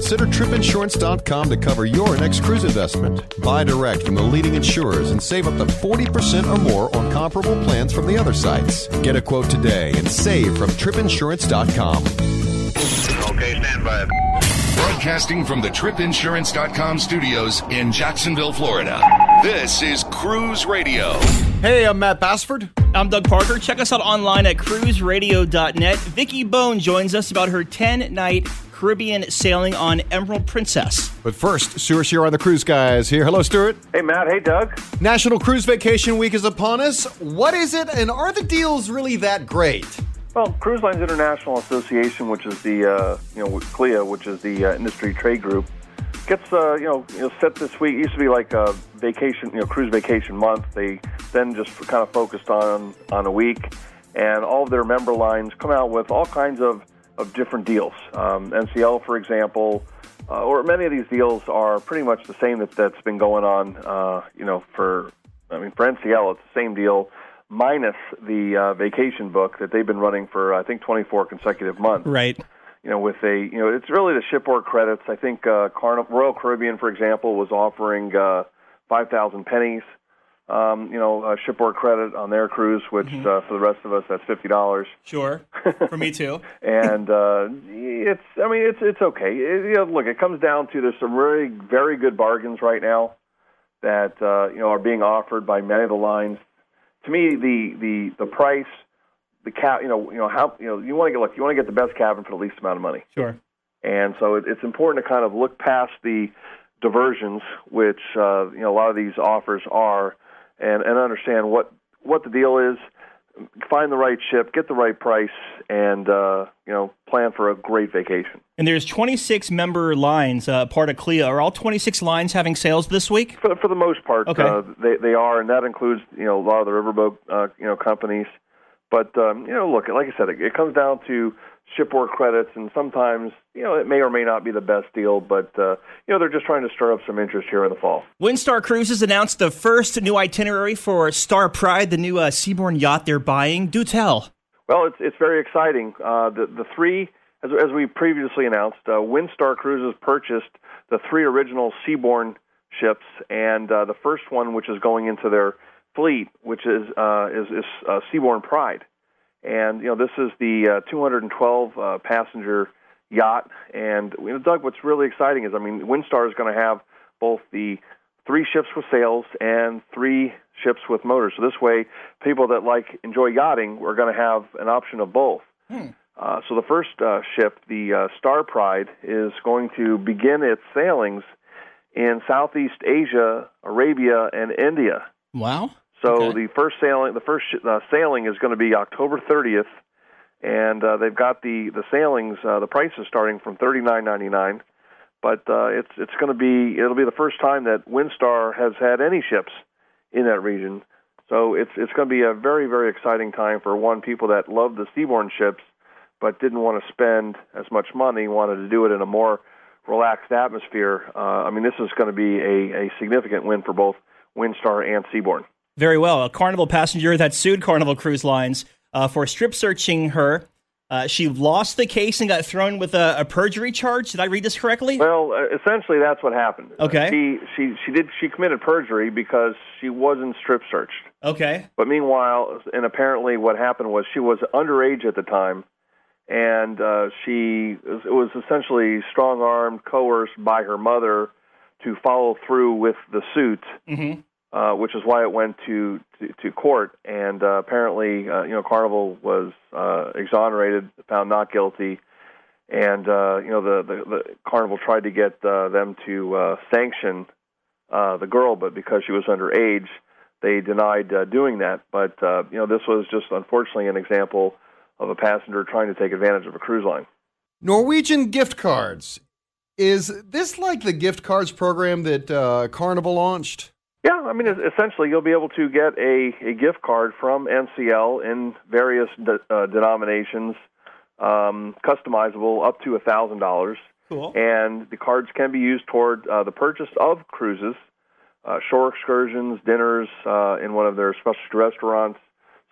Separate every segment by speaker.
Speaker 1: consider tripinsurance.com to cover your next cruise investment. Buy direct from the leading insurers and save up to 40% or more on comparable plans from the other sites. Get a quote today and save from tripinsurance.com.
Speaker 2: Okay, stand by.
Speaker 3: Broadcasting from the tripinsurance.com studios in Jacksonville, Florida. This is Cruise Radio.
Speaker 4: Hey, I'm Matt Bassford.
Speaker 5: I'm Doug Parker. Check us out online at cruiseradio.net. Vicky Bowne joins us about her 10 night Caribbean sailing on Emerald Princess.
Speaker 4: But first, Stewart here on the Cruise Guys here. Hello, Stewart.
Speaker 6: Hey, Matt. Hey, Doug.
Speaker 4: National Cruise Vacation Week is upon us. What is it, and are the deals really that great?
Speaker 6: Well, Cruise Lines International Association, which is the uh, you know CLIA, which is the uh, industry trade group, gets uh, you know you know set this week. It used to be like a vacation, you know, cruise vacation month. They then just kind of focused on on a week, and all of their member lines come out with all kinds of of different deals. Um, NCL, for example, uh, or many of these deals are pretty much the same that that's been going on. Uh, you know, for I mean, for NCL, it's the same deal minus the uh, vacation book that they've been running for I think 24 consecutive months.
Speaker 5: Right.
Speaker 6: You know, with a you know, it's really the shipboard credits. I think uh, Carn- Royal Caribbean, for example, was offering uh, 5,000 pennies. Um, you know, uh, shipboard credit on their cruise, which
Speaker 5: Mm-hmm.
Speaker 6: uh, for the rest of us, that's fifty dollars.
Speaker 5: Sure. For me too.
Speaker 6: and uh, it's, I mean, it's it's okay. It, you know, look, it comes down to there's some very very good bargains right now that uh, you know are being offered by many of the lines. To me, the the the price, the cap, you know, you know how you know you want to get look, you want to get the best cabin for the least amount of money.
Speaker 5: Sure.
Speaker 6: And so it, it's important to kind of look past the diversions, which uh, you know a lot of these offers are, and, and understand what what the deal is. Find the right ship, get the right price, and uh, you know plan for a great vacation.
Speaker 5: And there's 26 member lines, uh, part of CLIA. Are all 26 lines having sales this week?
Speaker 6: For, for the most part,
Speaker 5: Okay.
Speaker 6: uh, they they are, and that includes you know a lot of the riverboat uh, you know companies. But um, you know, look, like I said, it, it comes down to shipboard credits, and sometimes you know it may or may not be the best deal, but uh, you know they're just trying to stir up some interest here in the fall.
Speaker 5: Windstar Cruises announced the first new itinerary for Star Pride, the new uh, Seabourn yacht they're buying. Do tell.
Speaker 6: Well, it's it's very exciting. Uh, the the three, as as we previously announced, uh, Windstar Cruises purchased the three original Seabourn ships, and uh, the first one, which is going into their fleet, which is uh, is, is uh, Seabourn Pride, and you know this is the uh, 212 uh, passenger yacht. And you know, Doug, what's really exciting is, I mean, Windstar is going to have both the three ships with sails and three ships with motors. So this way, people that like enjoy yachting are going to have an option of both. Uh, so the first uh, ship, the uh, Star Pride, is going to begin its sailings in Southeast Asia, Arabia, and India.
Speaker 5: Wow.
Speaker 6: So
Speaker 5: Okay.
Speaker 6: the first sailing, the first sh- uh, sailing is going to be October 30th, and uh, they've got the the sailings. Uh, the price is starting from 39.99, but uh, it's it's going to be it'll be the first time that Windstar has had any ships in that region. So it's it's going to be a very very exciting time for one people that love the Seabourn ships, but didn't want to spend as much money, wanted to do it in a more relaxed atmosphere. Uh, I mean, this is going to be a, a significant win for both Windstar and Seabourn.
Speaker 5: Very well. A Carnival passenger that sued Carnival Cruise Lines uh, for strip searching her. Uh, she lost the case and got thrown with a, a perjury charge. Did I read this correctly?
Speaker 6: Well, uh, essentially, that's what happened. Uh,
Speaker 5: Okay.
Speaker 6: she she she did she committed perjury because she wasn't strip searched.
Speaker 5: Okay.
Speaker 6: But meanwhile, and apparently, what happened was she was underage at the time, and uh, she it was essentially strong armed, coerced by her mother to follow through with the suit.
Speaker 5: hmm
Speaker 6: uh, which is why it went to to, to court. And uh, apparently, uh, you know, Carnival was uh, exonerated, found not guilty, and uh, you know, the, the the Carnival tried to get uh, them to uh, sanction uh, the girl, but because she was underage, they denied uh, doing that. But uh, you know, this was just unfortunately an example of a passenger trying to take advantage of a cruise line.
Speaker 4: Norwegian gift cards. Is this like the gift cards program that uh, Carnival launched?
Speaker 6: Yeah, I mean, essentially, you'll be able to get a, a gift card from NCL in various de- uh, denominations, um, customizable up to a thousand dollars,
Speaker 5: Cool.
Speaker 6: and the cards can be used toward uh, the purchase of cruises, uh, shore excursions, dinners uh, in one of their specialty restaurants.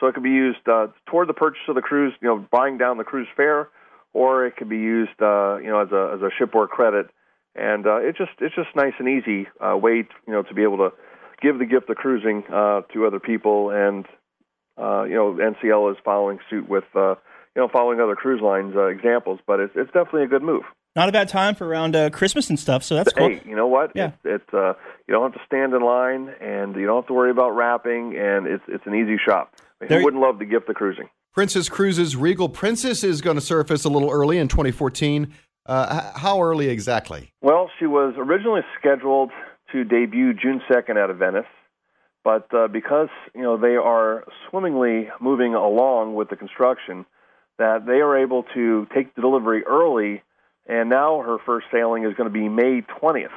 Speaker 6: So it can be used uh, toward the purchase of the cruise, you know, buying down the cruise fare, or it could be used, uh, you know, as a as a shipboard credit. And uh, it's just it's just nice and easy uh, way, to, you know, to be able to give the gift of cruising uh, to other people. And uh, you know, NCL is following suit with, uh, you know, following other cruise lines uh, examples. But it's it's definitely a good move.
Speaker 5: Not a bad time for around uh, Christmas and stuff. So that's cool.
Speaker 6: Hey, you know what?
Speaker 5: Yeah.
Speaker 6: It's, it's uh, you don't have to stand in line, and you don't have to worry about wrapping, and it's it's an easy shop.
Speaker 5: There-
Speaker 6: Who wouldn't love the gift of cruising?
Speaker 4: Princess Cruises Regal Princess is going to surface a little early in 2014. Uh, how early exactly?
Speaker 6: Well, she was originally scheduled to debut June 2nd out of Venice, but uh, because you know they are swimmingly moving along with the construction, that they are able to take the delivery early, and now her first sailing is going to be May 20th.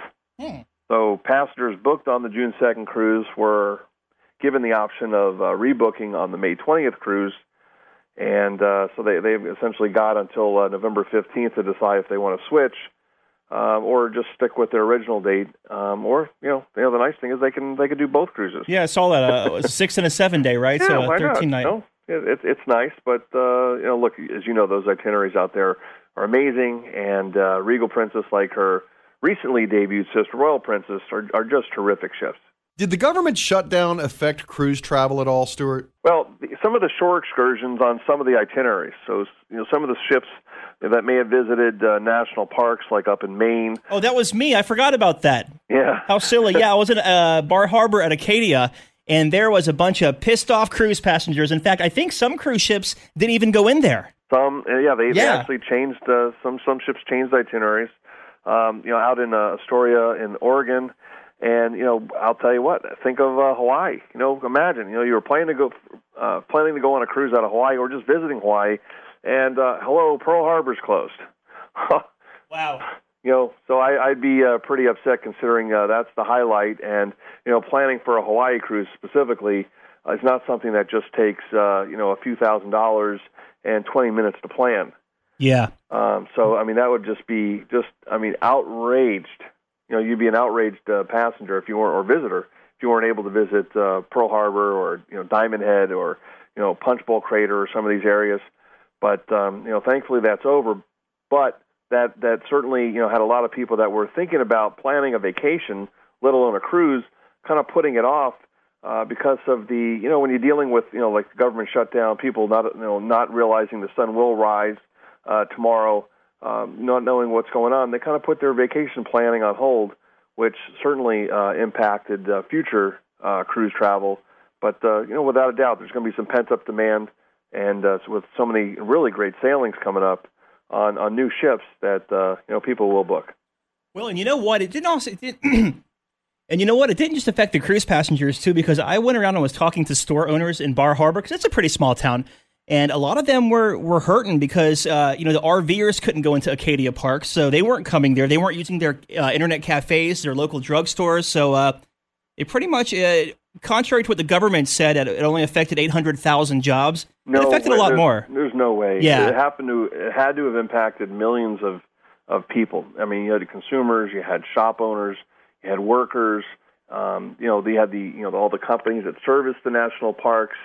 Speaker 6: So passengers booked on the June 2nd cruise were given the option of uh, rebooking on the May 20th cruise. And uh, so they, they've essentially got until uh, November 15th to decide if they want to switch um, or just stick with their original date. Um, or you know, you know, the nice thing is they can they can do both cruises.
Speaker 5: Yeah, I saw that. Uh, a six and a seven day, right?
Speaker 6: Yeah,
Speaker 5: so a? 13 night.
Speaker 6: No, it, it's nice, but uh, you know, look, as you know, those itineraries out there are amazing, and uh, Regal Princess, like her recently debuted sister Royal Princess, are, are just terrific ships.
Speaker 4: Did the government shutdown affect cruise travel at all, Stewart?
Speaker 6: Well, some of the shore excursions on some of the itineraries. So, you know, some of the ships that may have visited uh, national parks, like up in Maine.
Speaker 5: Oh, that was me. I forgot about that.
Speaker 6: Yeah,
Speaker 5: How silly. Yeah, I was in uh, Bar Harbor at Acadia, and there was a bunch of pissed off cruise passengers. In fact, I think some cruise ships didn't even go in there.
Speaker 6: some. Uh, yeah, they, they actually changed uh, some. Some ships changed itineraries. Um, you know, out in uh, Astoria in Oregon, and you know, I'll tell you what. Think of uh, Hawaii. You know, imagine. You know, you were planning to go, uh, planning to go on a cruise out of Hawaii, or just visiting Hawaii, and uh, hello, Pearl Harbor's closed.
Speaker 5: Wow.
Speaker 6: you know, so I, I'd be uh, pretty upset considering uh, that's the highlight, and you know, planning for a Hawaii cruise specifically uh, is not something that just takes uh, you know a few thousand dollars and 20 minutes to plan.
Speaker 5: Yeah.
Speaker 6: Um, so I mean, that would just be just I mean, outraged. You know, you'd be an outraged uh, passenger if you weren't or visitor if you weren't able to visit uh, Pearl Harbor or you know Diamond Head or you know Punch Bowl Crater or some of these areas. But um, you know, thankfully that's over. But that that certainly you know had a lot of people that were thinking about planning a vacation, let alone a cruise, kind of putting it off uh, because of the you know when you're dealing with you know like government shutdown, people not you know not realizing the sun will rise uh, tomorrow, um, not knowing what's going on, they kind of put their vacation planning on hold, which certainly uh, impacted uh, future uh, cruise travel. But uh, you know, without a doubt, there's going to be some pent up demand, and uh, with so many really great sailings coming up on on new ships, that uh, you know people will book.
Speaker 5: Well, and you know what? It didn't also. It did, and you know what? It didn't just affect the cruise passengers too, because I went around and was talking to store owners in Bar Harbor because it's a pretty small town, and a lot of them were were hurting because uh, you know the RVers couldn't go into Acadia Park, so they weren't coming there. They weren't using their uh, internet cafes, their local drugstores. So uh, it pretty much, uh, contrary to what the government said, it it only affected eight hundred thousand jobs. No, it affected
Speaker 6: way.
Speaker 5: a lot
Speaker 6: There's-
Speaker 5: more.
Speaker 6: There's no way.
Speaker 5: Yeah.
Speaker 6: it happened to. It had to have impacted millions of of people. I mean, you had consumers, you had shop owners, you had workers. Um, you know, they had the you know all the companies that service the national parks,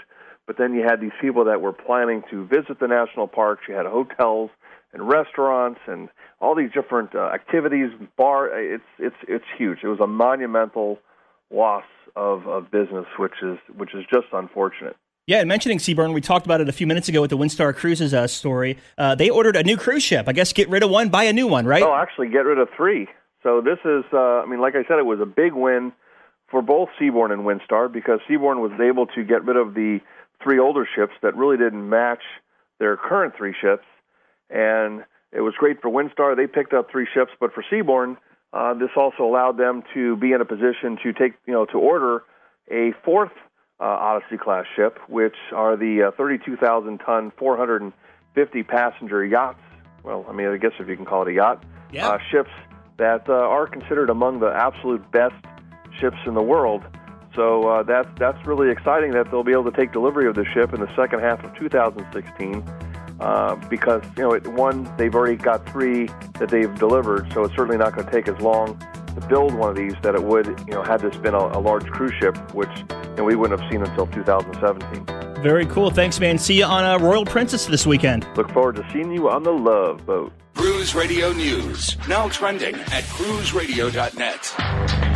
Speaker 6: but then you had these people that were planning to visit the national parks. You had hotels and restaurants and all these different uh, activities. Bar. It's it's it's huge. It was a monumental loss of of business, which is which is just unfortunate.
Speaker 5: Yeah, and mentioning Seabourn, we talked about it a few minutes ago with the Windstar Cruises uh, story. Uh, they ordered a new cruise ship. I guess get rid of one, buy a new one, right?
Speaker 6: Oh, actually, get rid of three. So this is, uh, I mean, like I said, it was a big win for both Seabourn and Windstar because Seabourn was able to get rid of the three older ships that really didn't match their current three ships, and it was great for Windstar. They picked up three ships, but for Seabourn, uh, this also allowed them to be in a position to take, you know, to order a fourth uh, Odyssey class ship, which are the uh, 32,000 ton, 450 passenger yachts. Well, I mean, I guess if you can call it a yacht,
Speaker 5: Yeah.
Speaker 6: uh, ships that uh, are considered among the absolute best ships in the world. So uh, that's that's really exciting that they'll be able to take delivery of the ship in the second half of 2016. Uh, because you know, it, one they've already got three that they've delivered, so it's certainly not going to take as long to build one of these that it would, you know, had this been a, a large cruise ship, which you know, we wouldn't have seen until 2017.
Speaker 5: Very cool. Thanks, man. See you on uh, Royal Princess this weekend.
Speaker 6: Look forward to seeing you on the Love Boat.
Speaker 3: Cruise Radio News, now trending at cruiseradio.net.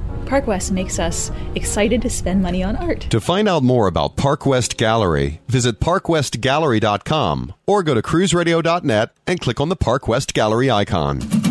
Speaker 7: Park West makes us excited to spend money on art.
Speaker 1: To find out more about Park West Gallery, visit parkwestgallery.com or go to cruiseradio.net and click on the Park West Gallery icon.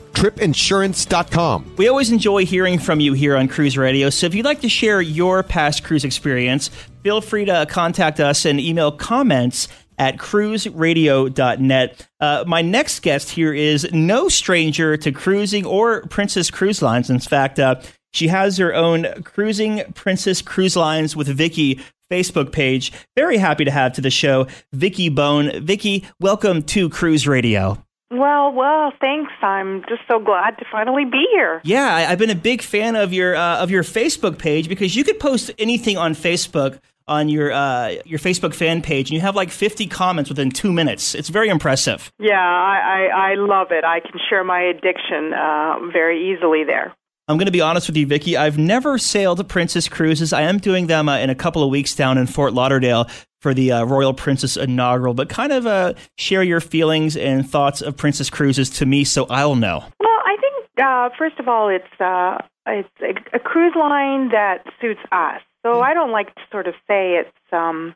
Speaker 1: tripinsurance.com.
Speaker 5: We always enjoy hearing from you here on Cruise Radio, so if you'd like to share your past cruise experience, feel free to contact us and email comments at cruiseradio.net. Uh, my next guest here is no stranger to cruising or Princess Cruise Lines. In fact, uh, she has her own Cruising Princess Cruise Lines with Vicky Facebook page. Very happy to have to the show Vicky Bowne. Vicky, welcome to Cruise Radio.
Speaker 8: Well, well, thanks. I'm just so glad to finally be here.
Speaker 5: Yeah, I, have been a big fan of your uh, of your Facebook page because you could post anything on Facebook on your uh, your Facebook fan page, and you have like 50 comments within two minutes. It's very impressive.
Speaker 8: Yeah, I, I, I love it. I can share my addiction uh, very easily there.
Speaker 5: I'm going to be honest with you, Vicky. I've never sailed Princess Cruises. I am doing them uh, in a couple of weeks down in Fort Lauderdale for the uh, Royal Princess inaugural. But kind of uh, share your feelings and thoughts of Princess Cruises to me, so I'll know.
Speaker 8: Well, I think uh, first of all, it's uh, it's a, a, cruise line that suits us. So mm. I don't like to sort of say it's um,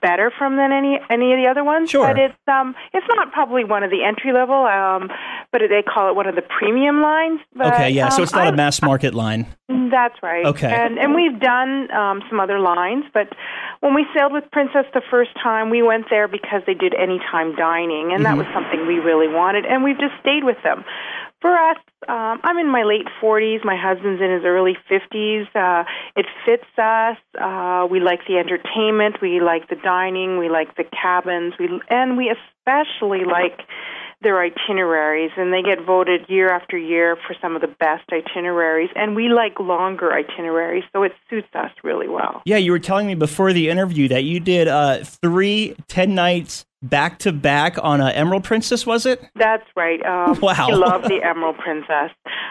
Speaker 8: better from than any any of the other ones.
Speaker 5: Sure.
Speaker 8: But it's um it's not probably one of the entry level, um, but they call it one of the premium lines. But,
Speaker 5: okay, yeah.
Speaker 8: Um,
Speaker 5: so it's not
Speaker 8: I,
Speaker 5: a mass market line.
Speaker 8: That's right.
Speaker 5: Okay.
Speaker 8: And and we've done um, some other lines, but when we sailed with Princess the first time, we went there because they did anytime dining, and mm-hmm. that was something we really wanted, and we've just stayed with them. For us, um, I'm in my late 40s. My husband's in his early 50s. Uh, it fits us. Uh, we like the entertainment. We like the dining. We like the cabins. We and we especially like their itineraries, and they get voted year after year for some of the best itineraries. And we like longer itineraries, so it suits us really well.
Speaker 5: Yeah, you were telling me before the interview that you did uh, three ten nights back to back on a Emerald Princess, was it?
Speaker 8: That's right. Um,
Speaker 5: wow.
Speaker 8: We love the Emerald Princess.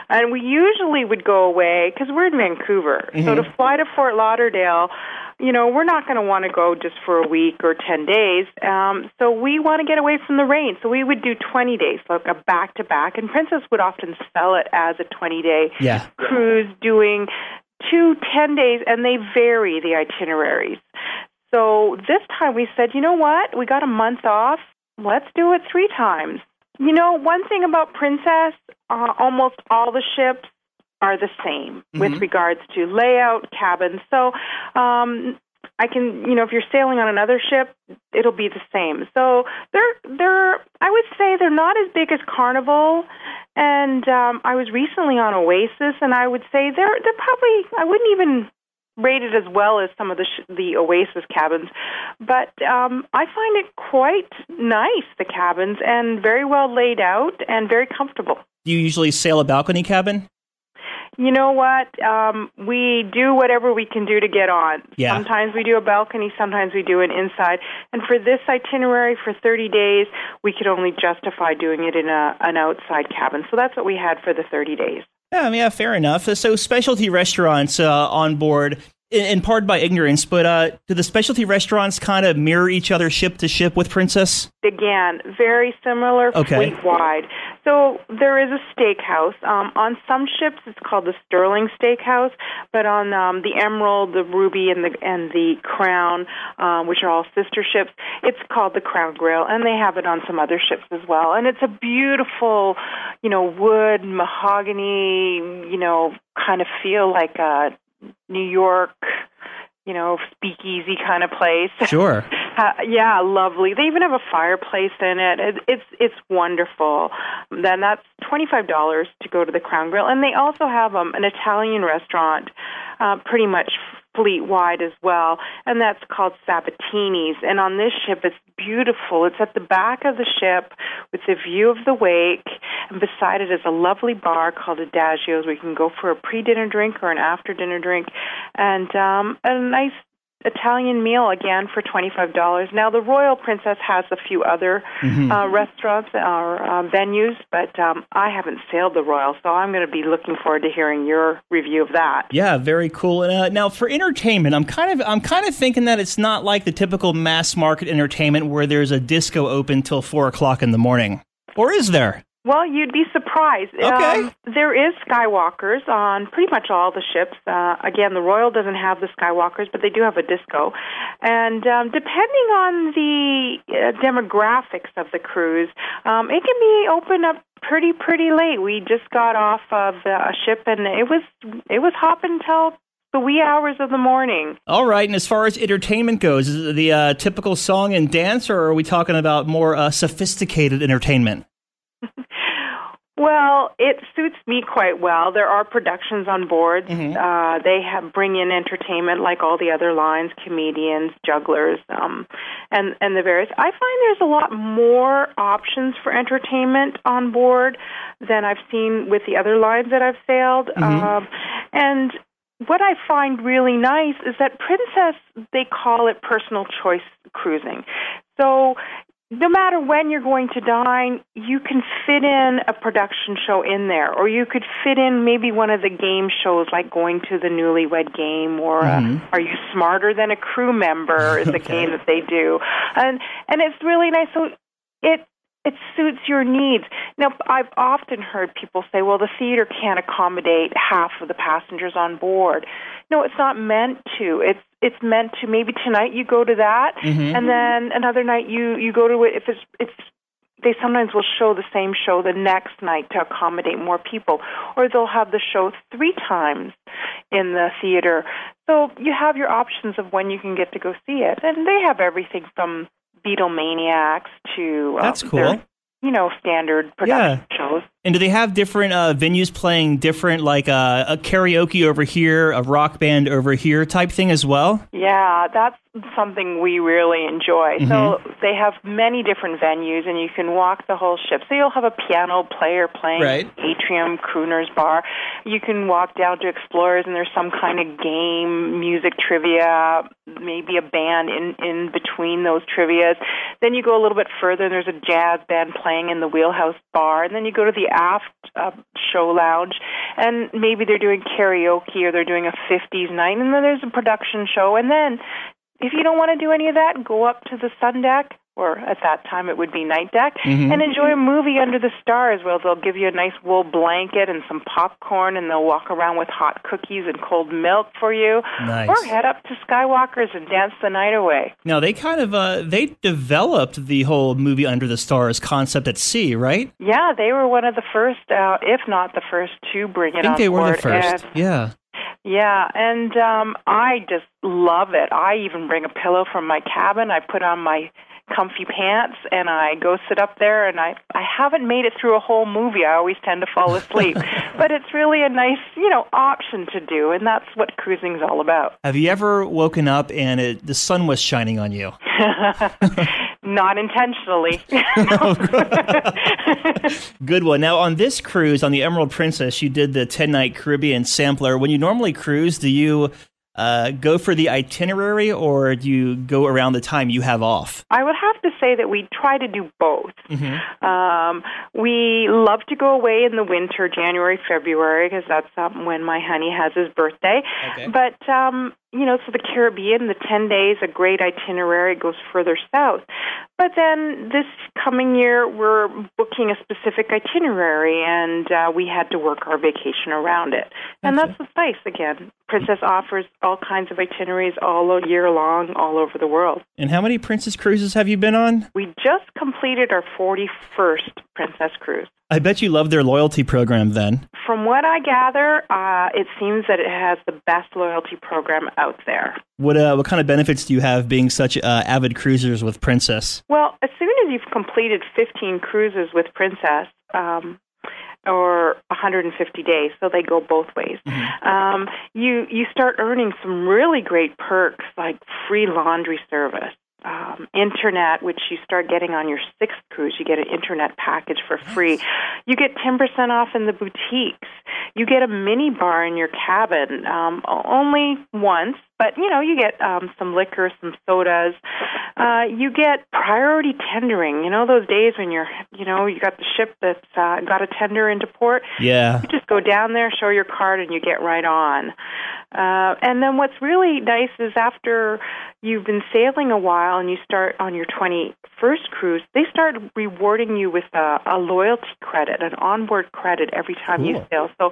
Speaker 8: And we usually would go away because we're in Vancouver. Mm-hmm. So to fly to Fort Lauderdale, you know, we're not going to want to go just for a week or 10 days. Um, so we want to get away from the rain. So we would do 20 days, like a back to back. And Princess would often sell it as a 20 day
Speaker 5: yeah.
Speaker 8: cruise, doing two 10 days, and they vary the itineraries. So this time we said, you know what? We got a month off. Let's do it three times. You know, one thing about Princess, uh, almost all the ships are the same mm-hmm. with regards to layout, cabins. So, um, I can, you know, if you're sailing on another ship, it'll be the same. So they're they're I would say they're not as big as Carnival. And um, I was recently on Oasis, and I would say they're they're probably I wouldn't even rated as well as some of the sh- the Oasis cabins, but um, I find it quite nice the cabins and very well laid out and very comfortable.
Speaker 5: Do you usually sail a balcony cabin?
Speaker 8: you know what? Um, we do whatever we can do to get on.
Speaker 5: Yeah.
Speaker 8: Sometimes we do a balcony, sometimes we do an inside. And for this itinerary for 30 days, we could only justify doing it in a, an outside cabin. So that's what we had for the 30 days.
Speaker 5: Yeah, I mean, yeah, fair enough. So specialty restaurants uh, on board, in, part by ignorance, but uh, do the specialty restaurants kind of mirror each other ship to ship with Princess?
Speaker 8: Again, very similar
Speaker 5: Okay.
Speaker 8: fleet wide. So there is a steakhouse. Um, on some ships, it's called the Sterling Steakhouse, but on um, the Emerald, the Ruby, and the and the Crown, um, which are all sister ships, it's called the Crown Grill, and they have it on some other ships as well. And it's a beautiful, you know, wood mahogany, you know, kind of feel like a New York, you know, speakeasy kind of place.
Speaker 5: Sure.
Speaker 8: Uh, yeah, lovely. They even have a fireplace in it. it it's it's wonderful. Then that's twenty five dollars to go to the Crown Grill, and they also have um, an Italian restaurant, uh, pretty much fleet wide as well, and that's called Sabatini's. And on this ship, it's beautiful. It's at the back of the ship with a view of the wake, and beside it is a lovely bar called Adagio's where you can go for a pre dinner drink or an after dinner drink, and um, a nice Italian meal again for twenty five dollars. Now the Royal Princess has a few other
Speaker 5: Mhm.
Speaker 8: uh, restaurants or uh, venues, but um, I haven't sailed the Royal, so I'm going to be looking forward to hearing your review of that.
Speaker 5: Yeah, very cool. And, uh, now for entertainment, I'm kind of I'm kind of thinking that it's not like the typical mass market entertainment where there's a disco open till four o'clock in the morning, or is there?
Speaker 8: Well, you'd be surprised.
Speaker 5: Okay.
Speaker 8: Um, there is skywalkers on pretty much all the ships. Uh, again, the Royal doesn't have the skywalkers, but they do have a disco. And um, depending on the uh, demographics of the cruise, um, it can be open up pretty pretty late. We just got off of a ship, and it was it was hopping till the wee hours of the morning.
Speaker 5: All right. And as far as entertainment goes, is it the uh, typical song and dance, or are we talking about more uh, sophisticated entertainment?
Speaker 8: Well, it suits me quite well. There are productions on board. Uh, they have bring in entertainment like all the other lines, comedians, jugglers, um, and and the various. I find there's a lot more options for entertainment on board than I've seen with the other lines that I've sailed. Um, and what I find really nice is that Princess, they call it personal choice cruising. So no matter when you're going to dine, you can fit in a production show in there, or you could fit in maybe one of the game shows like going to the newlywed game, or uh, Are You Smarter Than a Crew Member is a game that they do, and and it's really nice. So it it suits your needs. Now, I've often heard people say, "Well, the theater can't accommodate half of the passengers on board." No, it's not meant to. It's it's meant to. Maybe tonight you go to that,
Speaker 9: Mhm.
Speaker 8: and then another night you you go to it. If it's it's they sometimes will show the same show the next night to accommodate more people, or they'll have the show three times in the theater. So you have your options of when you can get to go see it, and they have everything from Beatlemaniacs to um,
Speaker 5: That's cool.
Speaker 8: their, you know, standard production shows.
Speaker 5: And do they have different uh, venues playing different, like uh, a karaoke over here, a rock band over here type thing as well?
Speaker 8: Yeah, that's something we really enjoy. So they have many different venues, and you can walk the whole ship. So you'll have a piano player playing
Speaker 5: Right.
Speaker 8: atrium crooners bar. You can walk down to explorers, and there's some kind of game, music trivia, maybe a band in in between those trivias. Then you go a little bit further, and there's a jazz band playing in the wheelhouse bar, and then you go to the aft uh, show lounge, and maybe they're doing karaoke or they're doing a 50s night, and then there's a production show, and then if you don't want to do any of that, go up to the sun deck, or at that time it would be night deck,
Speaker 9: Mhm.
Speaker 8: and enjoy a movie under the stars where they'll give you a nice wool blanket and some popcorn, and they'll walk around with hot cookies and cold milk for you.
Speaker 5: Nice.
Speaker 8: Or head up to Skywalker's and dance the night away.
Speaker 5: Now they kind of uh, they developed the whole movie Under the Stars concept at sea, right?
Speaker 8: Yeah, they were one of the first, uh, if not the first, to bring it
Speaker 5: I think
Speaker 8: on
Speaker 5: they were the first.
Speaker 8: And
Speaker 5: Yeah.
Speaker 8: Yeah, and um I just love it. I even bring a pillow from my cabin. I put on my comfy pants and I go sit up there and I I haven't made it through a whole movie. I always tend to fall asleep. but it's really a nice, you know, option to do and that's what cruising's all about.
Speaker 5: Have you ever woken up and it, the sun was shining on you?
Speaker 8: Not intentionally.
Speaker 5: Good one. Now, on this cruise, on the Emerald Princess, you did the 10 night Caribbean sampler. When you normally cruise, do you uh, go for the itinerary or do you go around the time you have off?
Speaker 8: I would have to say that we try to do both.
Speaker 5: Mm-hmm.
Speaker 8: Um, we love to go away in the winter, January, February, because that's um, when my honey has his birthday.
Speaker 5: Okay.
Speaker 8: But um, you know, so the Caribbean, the 10 days, a great itinerary goes further south. But then this coming year, we're booking a specific itinerary, and uh, we had to work our vacation around it. And that's what's nice. Again, Princess offers all kinds of itineraries all year long, all over the world.
Speaker 5: And how many Princess cruises have you been on?
Speaker 8: We just completed our 41st Princess cruise.
Speaker 5: I bet you love their loyalty program then.
Speaker 8: From what I gather, uh, it seems that it has the best loyalty program out there.
Speaker 5: What uh, what kind of benefits do you have being such uh, avid cruisers with Princess?
Speaker 8: Well, as soon as you've completed 15 cruises with Princess, um, or 150 days, so they go both ways. Um, you you start earning some really great perks like free laundry service, um, internet, which you start getting on your sixth cruise. You get an internet package for free. You get 10% off in the boutiques. You get a mini bar in your cabin, um, only once, but you know you get um, some liquor, some sodas. Uh, you get priority tendering. You know those days when you're, you know, you got the ship that's uh, got a tender into port.
Speaker 5: Yeah.
Speaker 8: You just go down there, show your card, and you get right on. Uh, and then what's really nice is after you've been sailing a while and you start on your 21st cruise, they start rewarding you with a, a loyalty credit, an onboard credit every time you sail. So,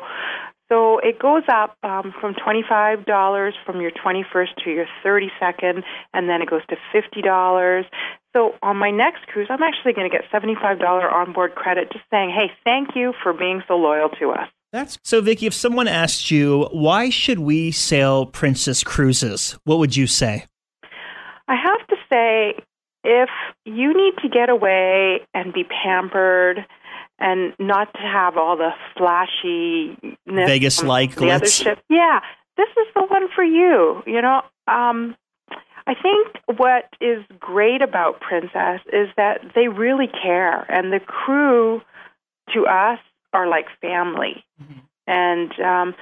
Speaker 8: so it goes up um, from $25 from your 21st to your 32nd, and then it goes to $50. So on my next cruise, I'm actually going to get $75 onboard credit just saying, hey, thank you for being so loyal to us.
Speaker 5: That's so, Vicky. If someone asked you why should we sail Princess cruises, what would you say?
Speaker 8: I have to say, if you need to get away and be pampered and not to have all the flashy
Speaker 5: Vegas-like
Speaker 8: the other
Speaker 5: glitz.
Speaker 8: ship, yeah, this is the one for you. You know, um, I think what is great about Princess is that they really care, and the crew to us are like family. And um,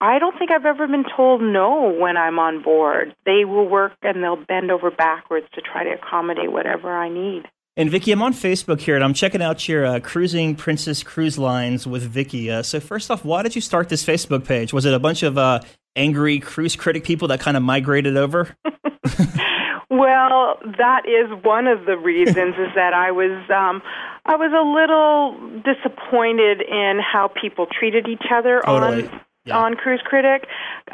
Speaker 8: I don't think I've ever been told no when I'm on board. They will work and they'll bend over backwards to try to accommodate whatever I need.
Speaker 5: And Vicky, I'm on Facebook here, and I'm checking out your uh, cruising Princess Cruise Lines with Vicky. Uh, so first off, why did you start this Facebook page? Was it a bunch of uh, angry cruise critic people that kind of migrated over?
Speaker 8: Well, that is one of the reasons is that I was um I was a little disappointed in how people treated each other
Speaker 5: Totally.
Speaker 8: on on Cruise Critic.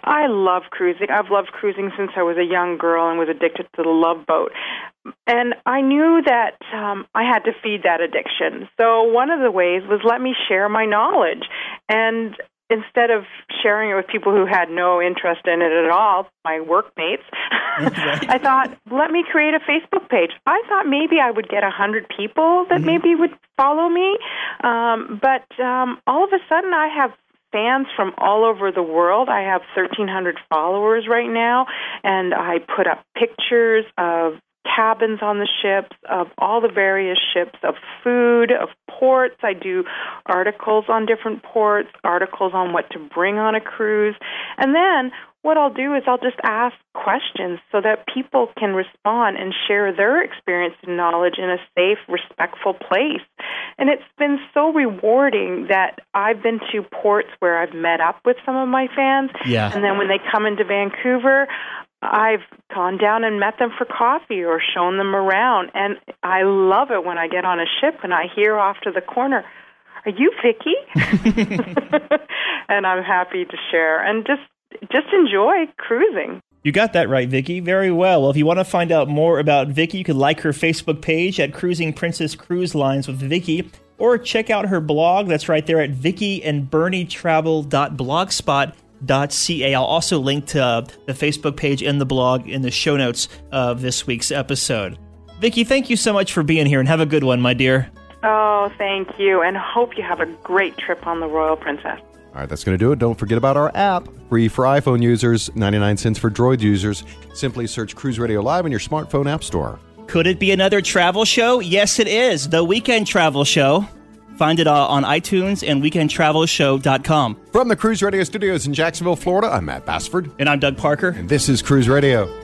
Speaker 8: I love cruising. I've loved cruising since I was a young girl and was addicted to the Love Boat. And I knew that um, I had to feed that addiction. So one of the ways was let me share my knowledge. And instead of sharing it with people who had no interest in it at all, my workmates, I thought, let me create a Facebook page. I thought maybe I would get a hundred people that maybe would follow me, um, but um, all of a sudden I have fans from all over the world. I have 1,300 followers right now, and I put up pictures of cabins on the ships, of all the various ships, of food, of ports. I do articles on different ports, articles on what to bring on a cruise. And then what I'll do is I'll just ask questions so that people can respond and share their experience and knowledge in a safe, respectful place. And it's been so rewarding that I've been to ports where I've met up with some of my fans.
Speaker 5: Yeah.
Speaker 8: And then when they come into Vancouver, I've gone down and met them for coffee or shown them around. And I love it when I get on a ship and I hear off to the corner, Are you Vicky? and I'm happy to share and just just enjoy cruising.
Speaker 5: You got that right, Vicky. Very well. Well, if you want to find out more about Vicky, you can like her Facebook page at Cruising Princess Cruise Lines with Vicky, or check out her blog. That's right there at vickyandbernietravel.blogspot.ca. I'll also link to uh, the Facebook page and the blog in the show notes of this week's episode. Vicky, thank you so much for being here and have a good one, my dear.
Speaker 8: Oh, thank you, and hope you have a great trip on the Royal Princess.
Speaker 1: All right, that's going to do it. Don't forget about our app. Free for iPhone users, 99 cents for Droid users. Simply search Cruise Radio Live in your smartphone app store.
Speaker 5: Could it be another travel show? Yes, it is. The Weekend Travel Show. Find it uh, on iTunes and weekendtravelshow.com.
Speaker 1: From the Cruise Radio Studios in Jacksonville, Florida, I'm Matt Bassford.
Speaker 5: And I'm Doug Parker.
Speaker 1: And this is Cruise Radio.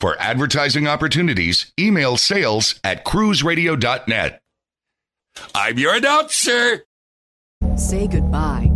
Speaker 3: For advertising opportunities, email sales at cruiseradio.net. I'm your announcer.
Speaker 9: Say goodbye